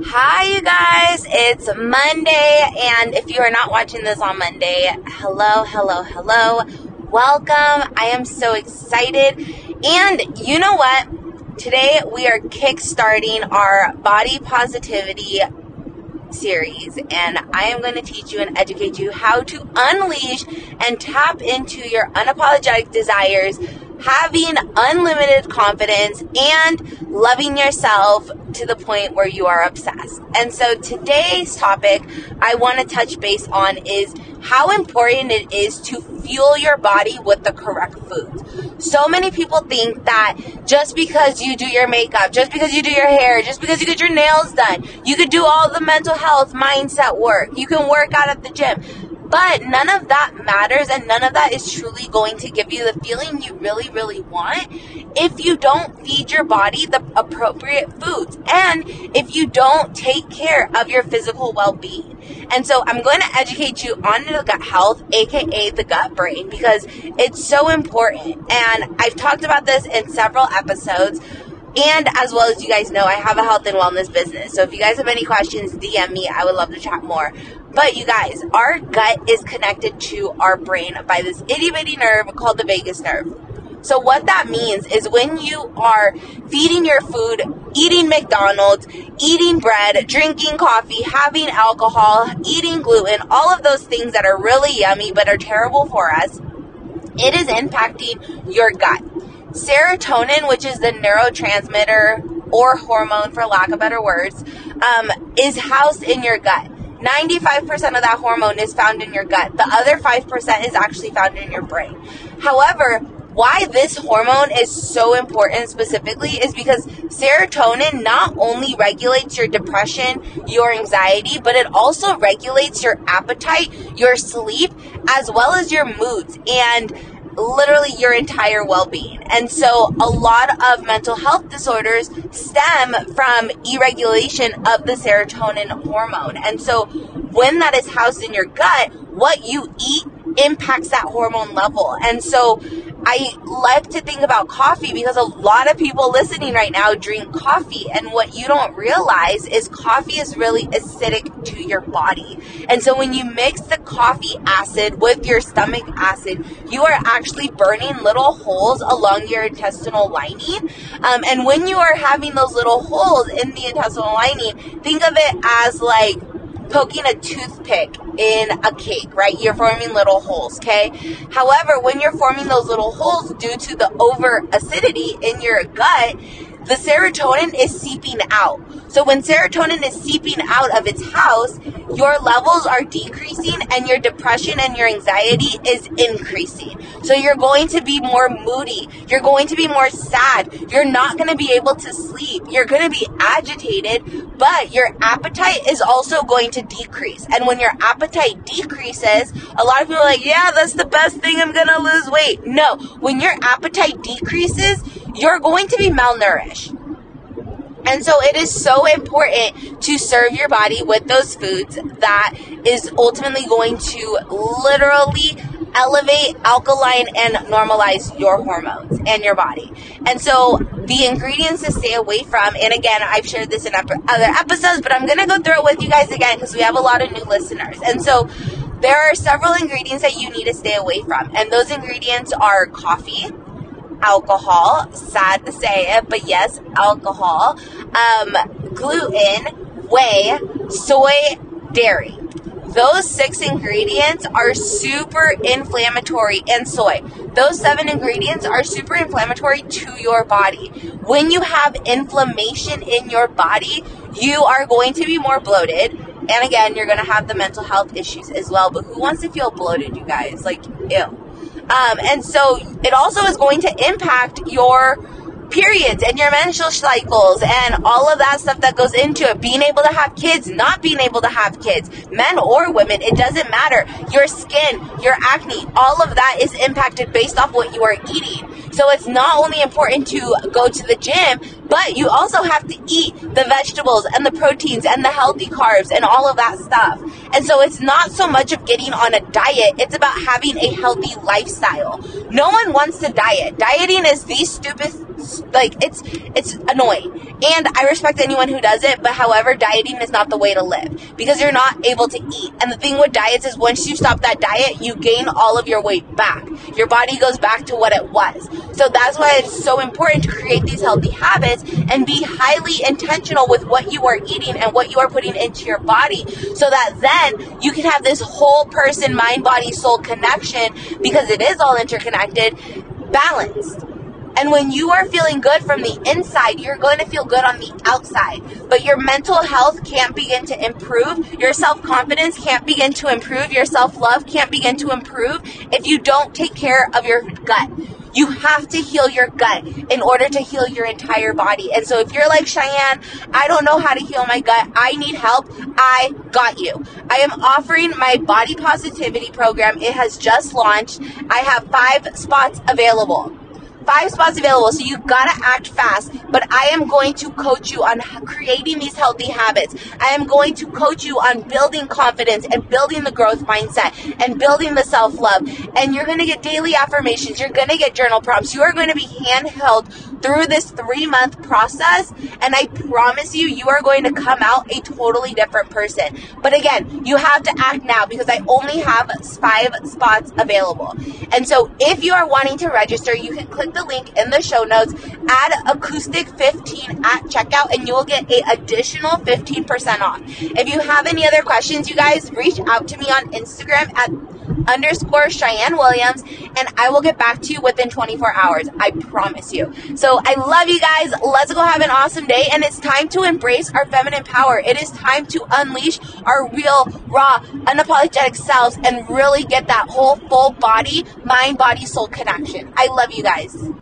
Hi, you guys. It's Monday, and if you are not watching this on Monday, hello, hello, hello. Welcome. I am so excited. And you know what? Today we are kickstarting our body positivity series, and I am going to teach you and educate you how to unleash and tap into your unapologetic desires having unlimited confidence and loving yourself to the point where you are obsessed. And so today's topic I want to touch base on is how important it is to fuel your body with the correct foods. So many people think that just because you do your makeup, just because you do your hair, just because you get your nails done, you could do all the mental health mindset work. You can work out at the gym but none of that matters and none of that is truly going to give you the feeling you really, really want if you don't feed your body the appropriate foods and if you don't take care of your physical well being. And so I'm going to educate you on the gut health, aka the gut brain, because it's so important. And I've talked about this in several episodes. And as well as you guys know, I have a health and wellness business. So if you guys have any questions, DM me. I would love to chat more. But you guys, our gut is connected to our brain by this itty bitty nerve called the vagus nerve. So what that means is when you are feeding your food, eating McDonald's, eating bread, drinking coffee, having alcohol, eating gluten, all of those things that are really yummy but are terrible for us, it is impacting your gut. Serotonin, which is the neurotransmitter or hormone, for lack of better words, um, is housed in your gut. 95% of that hormone is found in your gut. The other 5% is actually found in your brain. However, why this hormone is so important specifically is because serotonin not only regulates your depression, your anxiety, but it also regulates your appetite, your sleep, as well as your moods. And literally your entire well-being. And so a lot of mental health disorders stem from irregulation of the serotonin hormone. And so when that is housed in your gut, what you eat impacts that hormone level. And so I like to think about coffee because a lot of people listening right now drink coffee. And what you don't realize is coffee is really acidic to your body. And so when you mix the coffee acid with your stomach acid, you are actually burning little holes along your intestinal lining. Um, and when you are having those little holes in the intestinal lining, think of it as like poking a toothpick in a cake, right? You're forming little holes, okay? However, when you're forming those little holes due to the over acidity in your gut, the serotonin is seeping out. So when serotonin is seeping out of its house, your levels are decreasing and your depression and your anxiety is increasing. So you're going to be more moody. You're going to be more sad. You're not going to be able to sleep. You're going to be agitated, but your appetite is also going to decrease. And when your appetite decreases, a lot of people are like, yeah, that's the best thing. I'm going to lose weight. No, when your appetite decreases, you're going to be malnourished. And so it is so important to serve your body with those foods that is ultimately going to literally elevate, alkaline, and normalize your hormones and your body. And so the ingredients to stay away from, and again, I've shared this in other episodes, but I'm going to go through it with you guys again because we have a lot of new listeners. And so there are several ingredients that you need to stay away from. And those ingredients are coffee, alcohol. Sad to say it, but yes, alcohol. Um, gluten, whey, soy, dairy. Those six ingredients are super inflammatory, and soy. Those seven ingredients are super inflammatory to your body. When you have inflammation in your body, you are going to be more bloated. And again, you're going to have the mental health issues as well. But who wants to feel bloated, you guys? Like, ew. Um, and so it also is going to impact your periods and your menstrual cycles and all of that stuff that goes into it. Being able to have kids, not being able to have kids, men or women, it doesn't matter. Your skin, your acne, all of that is impacted based off what you are eating. So it's not only important to go to the gym, But you also have to eat the vegetables and the proteins and the healthy carbs and all of that stuff. And so it's not so much of getting on a diet, it's about having a healthy lifestyle. No one wants to diet. Dieting is the stupid like it's it's annoying. And I respect anyone who does it, but however, dieting is not the way to live because you're not able to eat. And the thing with diets is once you stop that diet, you gain all of your weight back. Your body goes back to what it was. So that's why it's so important to create these healthy habits and be highly intentional with what you are eating and what you are putting into your body so that then you can have this whole person mind body soul connection because it is all interconnected balanced and when you are feeling good from the inside, you're going to feel good on the outside. But your mental health can't begin to improve. Your self confidence can't begin to improve. Your self love can't begin to improve if you don't take care of your gut. You have to heal your gut in order to heal your entire body. And so if you're like Cheyenne, I don't know how to heal my gut. I need help. I got you. I am offering my body positivity program. It has just launched. I have five spots available five spots available, so you gotta act fast. But I am going to coach you on creating these healthy habits. I am going to coach you on building confidence and building the growth mindset and building the self love. And you're gonna get daily affirmations. You're gonna get journal prompts. You are to be handheld through this three month process. And I promise you, you are going to come out a totally different person. But again, you have to act now because I only have five spots available. And so if you are wanting to register, you can click the link in the show notes, add acoustic 15 at checkout, and you will get a additional 15% off. If you have any other questions, you guys reach out to me on Instagram at underscore Cheyenne Williams, and I will get back to you within 24 hours. I promise you. So I love you guys. Let's go have an awesome day, and it's time to embrace our feminine power. It is time to unleash our real, raw, unapologetic selves and really get that whole full body, mind, body, soul connection. I love you guys.